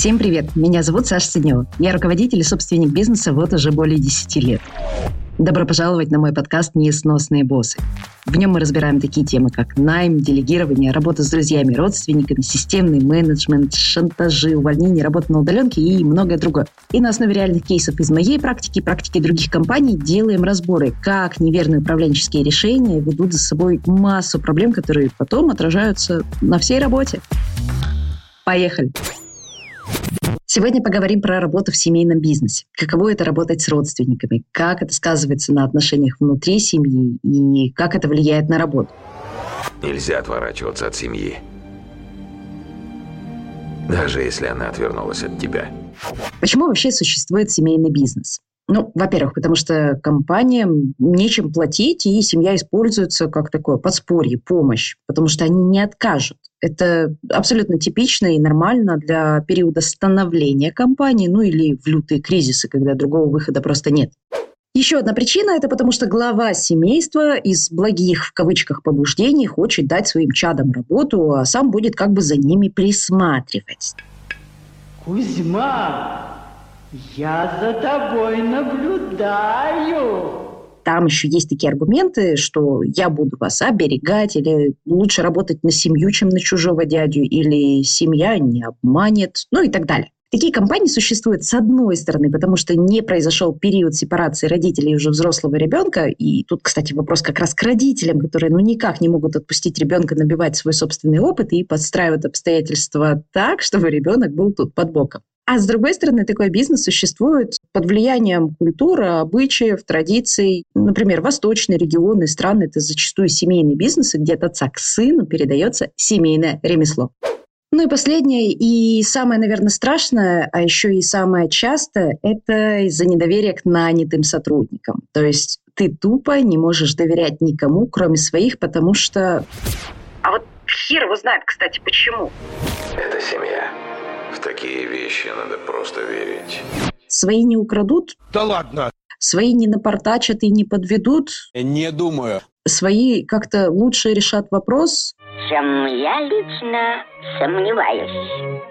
Всем привет! Меня зовут Саша Сиднева. Я руководитель и собственник бизнеса вот уже более 10 лет. Добро пожаловать на мой подкаст «Несносные боссы». В нем мы разбираем такие темы, как найм, делегирование, работа с друзьями, родственниками, системный менеджмент, шантажи, увольнение, работа на удаленке и многое другое. И на основе реальных кейсов из моей практики и практики других компаний делаем разборы, как неверные управленческие решения ведут за собой массу проблем, которые потом отражаются на всей работе. Поехали! Сегодня поговорим про работу в семейном бизнесе. Каково это работать с родственниками, как это сказывается на отношениях внутри семьи и как это влияет на работу. Нельзя отворачиваться от семьи. Даже если она отвернулась от тебя. Почему вообще существует семейный бизнес? Ну, во-первых, потому что компаниям нечем платить, и семья используется как такое подспорье, помощь, потому что они не откажут. Это абсолютно типично и нормально для периода становления компании, ну или в лютые кризисы, когда другого выхода просто нет. Еще одна причина – это потому что глава семейства из благих, в кавычках, побуждений хочет дать своим чадам работу, а сам будет как бы за ними присматривать. Кузьма, я за тобой наблюдаю. Там еще есть такие аргументы, что я буду вас оберегать, или лучше работать на семью, чем на чужого дядю, или семья не обманет, ну и так далее. Такие компании существуют с одной стороны, потому что не произошел период сепарации родителей уже взрослого ребенка. И тут, кстати, вопрос как раз к родителям, которые ну никак не могут отпустить ребенка набивать свой собственный опыт и подстраивать обстоятельства так, чтобы ребенок был тут под боком. А с другой стороны, такой бизнес существует под влиянием культуры, обычаев, традиций. Например, восточные регионы, страны – это зачастую семейные бизнесы, где от отца к сыну передается семейное ремесло. Ну и последнее, и самое, наверное, страшное, а еще и самое частое, это из-за недоверия к нанятым сотрудникам. То есть ты тупо не можешь доверять никому, кроме своих, потому что... А вот хер его знает, кстати, почему. Это семья. В такие вещи надо просто верить. Свои не украдут? Да ладно. Свои не напортачат и не подведут? Не думаю. Свои как-то лучше решат вопрос? Чем я лично сомневаюсь.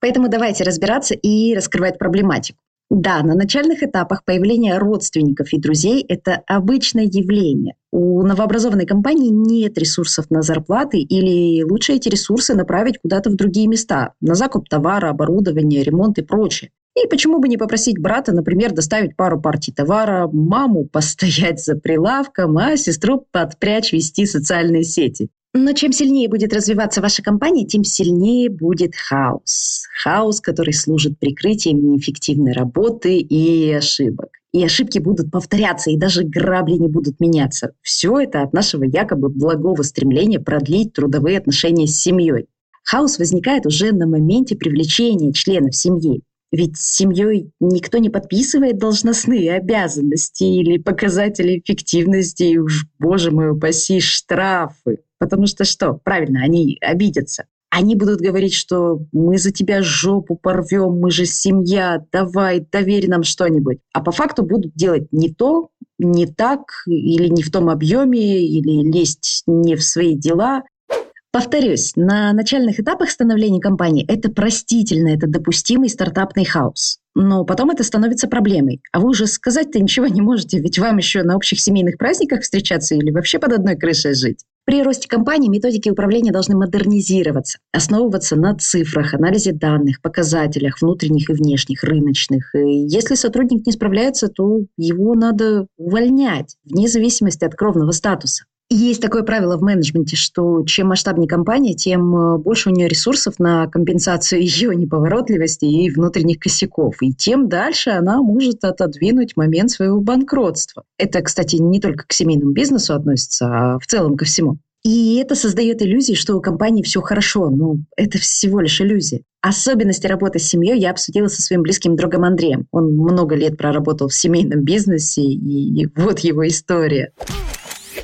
Поэтому давайте разбираться и раскрывать проблематику. Да, на начальных этапах появление родственников и друзей – это обычное явление. У новообразованной компании нет ресурсов на зарплаты или лучше эти ресурсы направить куда-то в другие места, на закуп товара, оборудование, ремонт и прочее. И почему бы не попросить брата, например, доставить пару партий товара, маму постоять за прилавком, а сестру подпрячь вести социальные сети. Но чем сильнее будет развиваться ваша компания, тем сильнее будет хаос. Хаос, который служит прикрытием неэффективной работы и ошибок. И ошибки будут повторяться, и даже грабли не будут меняться. Все это от нашего якобы благого стремления продлить трудовые отношения с семьей. Хаос возникает уже на моменте привлечения членов семьи. Ведь с семьей никто не подписывает должностные обязанности или показатели эффективности, и уж, боже мой, упаси, штрафы. Потому что что? Правильно, они обидятся. Они будут говорить, что мы за тебя жопу порвем, мы же семья, давай, доверь нам что-нибудь. А по факту будут делать не то, не так, или не в том объеме, или лезть не в свои дела. Повторюсь, на начальных этапах становления компании это простительно, это допустимый стартапный хаос. Но потом это становится проблемой. А вы уже сказать-то ничего не можете, ведь вам еще на общих семейных праздниках встречаться или вообще под одной крышей жить. При росте компании методики управления должны модернизироваться, основываться на цифрах, анализе данных, показателях внутренних и внешних, рыночных. И если сотрудник не справляется, то его надо увольнять, вне зависимости от кровного статуса. Есть такое правило в менеджменте, что чем масштабнее компания, тем э, больше у нее ресурсов на компенсацию ее неповоротливости и внутренних косяков. И тем дальше она может отодвинуть момент своего банкротства. Это, кстати, не только к семейному бизнесу относится, а в целом ко всему. И это создает иллюзии, что у компании все хорошо, но это всего лишь иллюзия. Особенности работы с семьей я обсудила со своим близким другом Андреем. Он много лет проработал в семейном бизнесе, и вот его история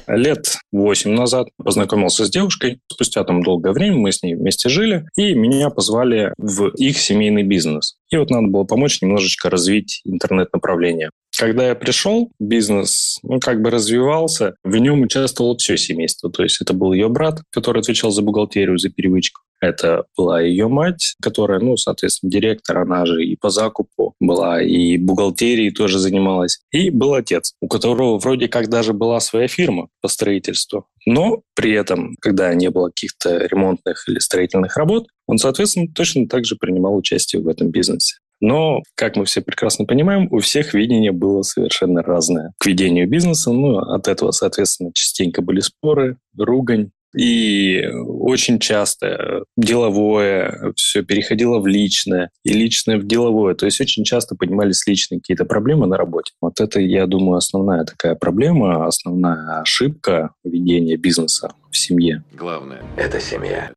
лет восемь назад познакомился с девушкой. Спустя там долгое время мы с ней вместе жили, и меня позвали в их семейный бизнес. И вот надо было помочь немножечко развить интернет-направление. Когда я пришел, бизнес ну, как бы развивался, в нем участвовало все семейство. То есть это был ее брат, который отвечал за бухгалтерию, за перевычку. Это была ее мать, которая, ну, соответственно, директор, она же и по закупу была, и бухгалтерией тоже занималась. И был отец, у которого вроде как даже была своя фирма по строительству. Но при этом, когда не было каких-то ремонтных или строительных работ, он, соответственно, точно так же принимал участие в этом бизнесе. Но, как мы все прекрасно понимаем, у всех видение было совершенно разное к ведению бизнеса. Ну, от этого, соответственно, частенько были споры, ругань. И очень часто деловое все переходило в личное, и личное в деловое. То есть очень часто поднимались личные какие-то проблемы на работе. Вот это, я думаю, основная такая проблема, основная ошибка ведения бизнеса в семье. Главное – это семья.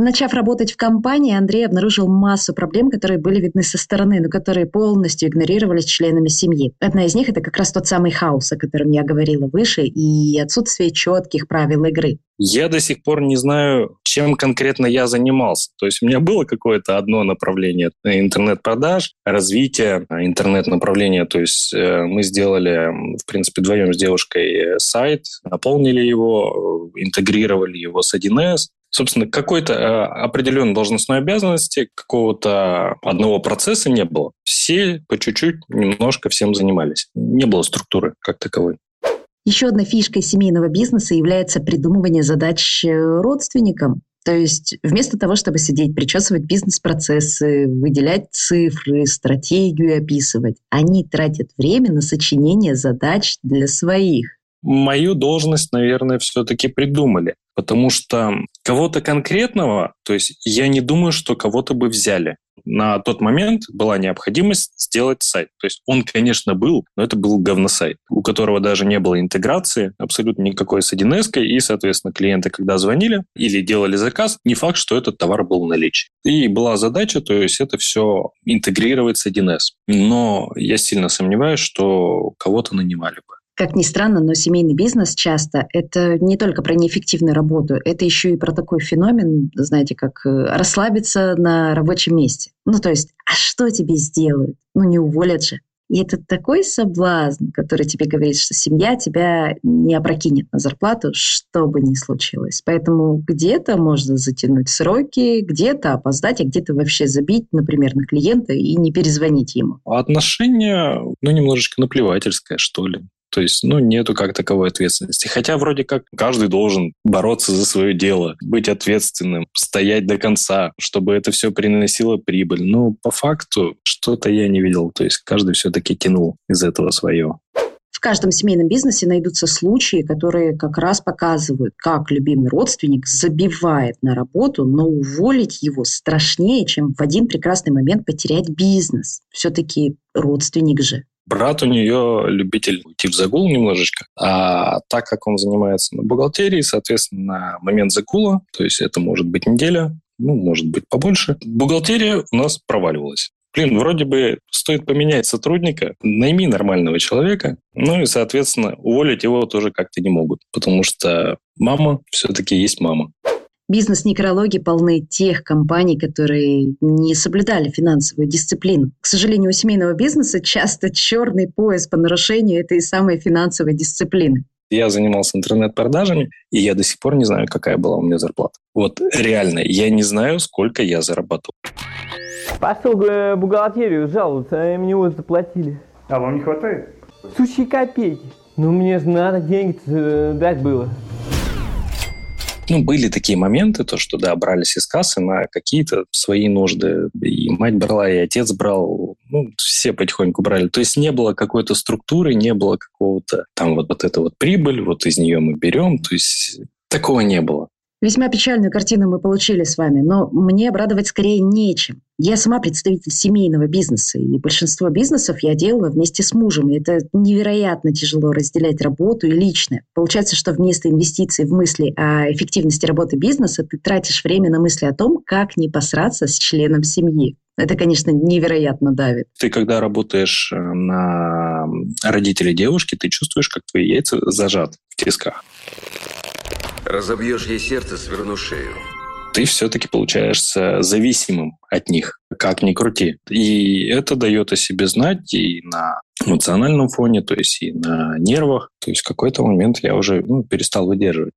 Начав работать в компании, Андрей обнаружил массу проблем, которые были видны со стороны, но которые полностью игнорировались членами семьи. Одна из них – это как раз тот самый хаос, о котором я говорила выше, и отсутствие четких правил игры. Я до сих пор не знаю, чем конкретно я занимался. То есть у меня было какое-то одно направление интернет-продаж, развитие интернет-направления. То есть э, мы сделали, в принципе, вдвоем с девушкой сайт, наполнили его, интегрировали его с 1С, Собственно, какой-то э, определенной должностной обязанности, какого-то одного процесса не было. Все по чуть-чуть немножко всем занимались. Не было структуры как таковой. Еще одной фишкой семейного бизнеса является придумывание задач э, родственникам. То есть вместо того, чтобы сидеть, причесывать бизнес-процессы, выделять цифры, стратегию описывать, они тратят время на сочинение задач для своих. Мою должность, наверное, все-таки придумали. Потому что кого-то конкретного, то есть я не думаю, что кого-то бы взяли. На тот момент была необходимость сделать сайт. То есть он, конечно, был, но это был говносайт, у которого даже не было интеграции абсолютно никакой с 1С, и, соответственно, клиенты, когда звонили или делали заказ, не факт, что этот товар был в наличии. И была задача, то есть это все интегрировать с 1С. Но я сильно сомневаюсь, что кого-то нанимали бы. Как ни странно, но семейный бизнес часто это не только про неэффективную работу, это еще и про такой феномен, знаете, как э, расслабиться на рабочем месте. Ну, то есть, а что тебе сделают? Ну, не уволят же. И это такой соблазн, который тебе говорит, что семья тебя не опрокинет на зарплату, что бы ни случилось. Поэтому где-то можно затянуть сроки, где-то опоздать, а где-то вообще забить, например, на клиента и не перезвонить ему. Отношение, ну, немножечко наплевательское, что ли. То есть, ну, нету как таковой ответственности. Хотя вроде как каждый должен бороться за свое дело, быть ответственным, стоять до конца, чтобы это все приносило прибыль. Но по факту что-то я не видел. То есть каждый все-таки тянул из этого свое. В каждом семейном бизнесе найдутся случаи, которые как раз показывают, как любимый родственник забивает на работу, но уволить его страшнее, чем в один прекрасный момент потерять бизнес. Все-таки родственник же. Брат у нее любитель уйти в загул немножечко, а так как он занимается на бухгалтерии, соответственно, на момент загула, то есть это может быть неделя, ну, может быть, побольше, бухгалтерия у нас проваливалась. Блин, вроде бы стоит поменять сотрудника, найми нормального человека, ну и, соответственно, уволить его тоже как-то не могут, потому что мама все-таки есть мама. Бизнес-некрологи полны тех компаний, которые не соблюдали финансовую дисциплину. К сожалению, у семейного бизнеса часто черный пояс по нарушению этой самой финансовой дисциплины. Я занимался интернет-продажами, и я до сих пор не знаю, какая была у меня зарплата. Вот реально, я не знаю, сколько я заработал. Пошел в бухгалтерию жаловаться, а им него заплатили. А вам не хватает? Сущие копейки. Ну мне же надо деньги э, дать было. Ну, были такие моменты, то, что, да, брались из кассы на какие-то свои нужды. И мать брала, и отец брал. Ну, все потихоньку брали. То есть не было какой-то структуры, не было какого-то там вот, вот это вот прибыль, вот из нее мы берем. То есть такого не было. Весьма печальную картину мы получили с вами, но мне обрадовать скорее нечем. Я сама представитель семейного бизнеса, и большинство бизнесов я делала вместе с мужем, и это невероятно тяжело разделять работу и личное. Получается, что вместо инвестиций в мысли о эффективности работы бизнеса ты тратишь время на мысли о том, как не посраться с членом семьи. Это, конечно, невероятно давит. Ты, когда работаешь э, на родителей девушки, ты чувствуешь, как твои яйца зажаты в тисках. Разобьешь ей сердце, сверну шею. Ты все-таки получаешься зависимым от них, как ни крути. И это дает о себе знать и на эмоциональном фоне, то есть и на нервах. То есть в какой-то момент я уже ну, перестал выдерживать.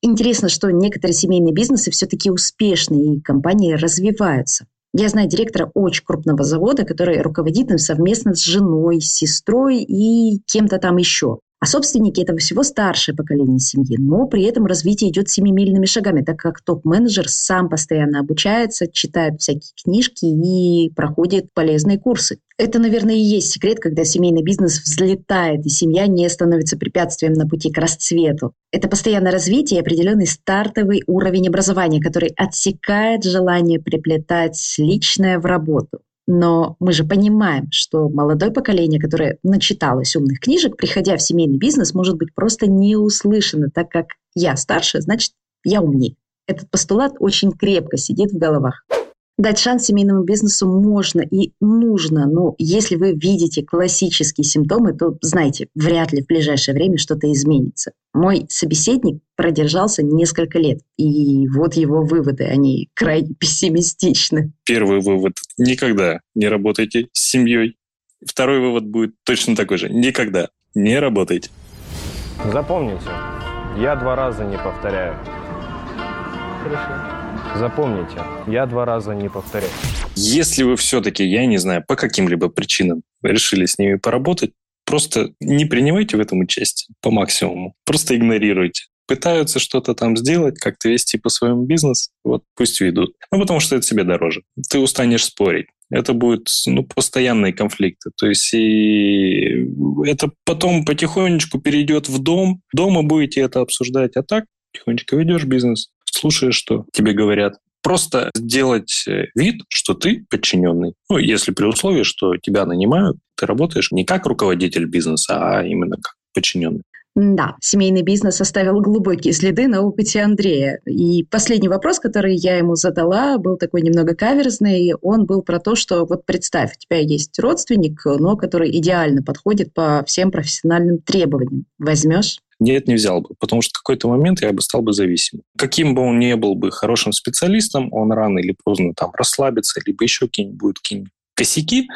Интересно, что некоторые семейные бизнесы все-таки успешны, и компании развиваются. Я знаю директора очень крупного завода, который руководит им совместно с женой, с сестрой и кем-то там еще. А собственники этого всего старшее поколение семьи, но при этом развитие идет семимильными шагами, так как топ-менеджер сам постоянно обучается, читает всякие книжки и проходит полезные курсы. Это, наверное, и есть секрет, когда семейный бизнес взлетает, и семья не становится препятствием на пути к расцвету. Это постоянное развитие и определенный стартовый уровень образования, который отсекает желание приплетать личное в работу. Но мы же понимаем, что молодое поколение, которое начиталось умных книжек, приходя в семейный бизнес, может быть просто не услышано, так как я старше, значит, я умнее. Этот постулат очень крепко сидит в головах. Дать шанс семейному бизнесу можно и нужно, но если вы видите классические симптомы, то знайте, вряд ли в ближайшее время что-то изменится. Мой собеседник продержался несколько лет, и вот его выводы, они крайне пессимистичны. Первый вывод – никогда не работайте с семьей. Второй вывод будет точно такой же – никогда не работайте. Запомните, я два раза не повторяю. Хорошо. Запомните, я два раза не повторяю. Если вы все-таки, я не знаю, по каким-либо причинам решили с ними поработать, просто не принимайте в этом участие по максимуму. Просто игнорируйте. Пытаются что-то там сделать, как-то вести по своему бизнес, вот пусть ведут. Ну, потому что это себе дороже. Ты устанешь спорить. Это будут ну, постоянные конфликты. То есть и это потом потихонечку перейдет в дом. Дома будете это обсуждать. А так тихонечко ведешь бизнес, слушаешь, что тебе говорят. Просто сделать э, вид, что ты подчиненный. Ну, если при условии, что тебя нанимают, ты работаешь не как руководитель бизнеса, а именно как подчиненный. Да, семейный бизнес оставил глубокие следы на опыте Андрея. И последний вопрос, который я ему задала, был такой немного каверзный. Он был про то, что вот представь, у тебя есть родственник, но который идеально подходит по всем профессиональным требованиям. Возьмешь? Нет, не взял бы, потому что в какой-то момент я бы стал бы зависимым. Каким бы он ни был бы хорошим специалистом, он рано или поздно там расслабится, либо еще какие-нибудь будут какие-нибудь косяки,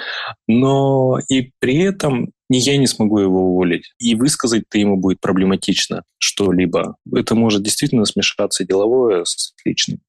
но и при этом ни я не смогу его уволить. И высказать-то ему будет проблематично что-либо. Это может действительно смешаться деловое с личным.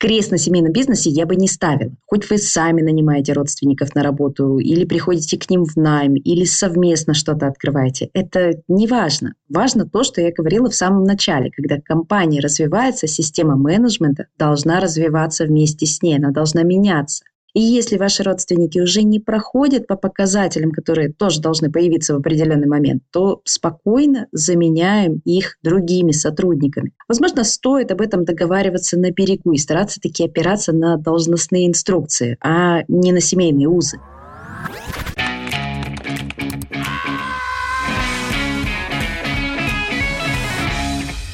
Крест на семейном бизнесе я бы не ставила. Хоть вы сами нанимаете родственников на работу, или приходите к ним в найм, или совместно что-то открываете. Это не важно. Важно то, что я говорила в самом начале. Когда компания развивается, система менеджмента должна развиваться вместе с ней, она должна меняться. И если ваши родственники уже не проходят по показателям, которые тоже должны появиться в определенный момент, то спокойно заменяем их другими сотрудниками. Возможно, стоит об этом договариваться на берегу и стараться таки опираться на должностные инструкции, а не на семейные узы.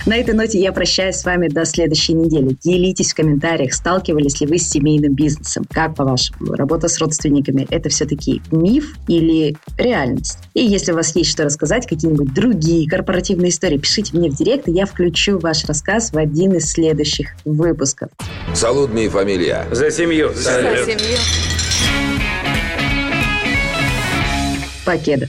На этой ноте я прощаюсь с вами до следующей недели. Делитесь в комментариях, сталкивались ли вы с семейным бизнесом. Как по-вашему, работа с родственниками – это все-таки миф или реальность? И если у вас есть что рассказать, какие-нибудь другие корпоративные истории, пишите мне в директ, и я включу ваш рассказ в один из следующих выпусков. Салудная фамилия. За семью. За семью. Покеда.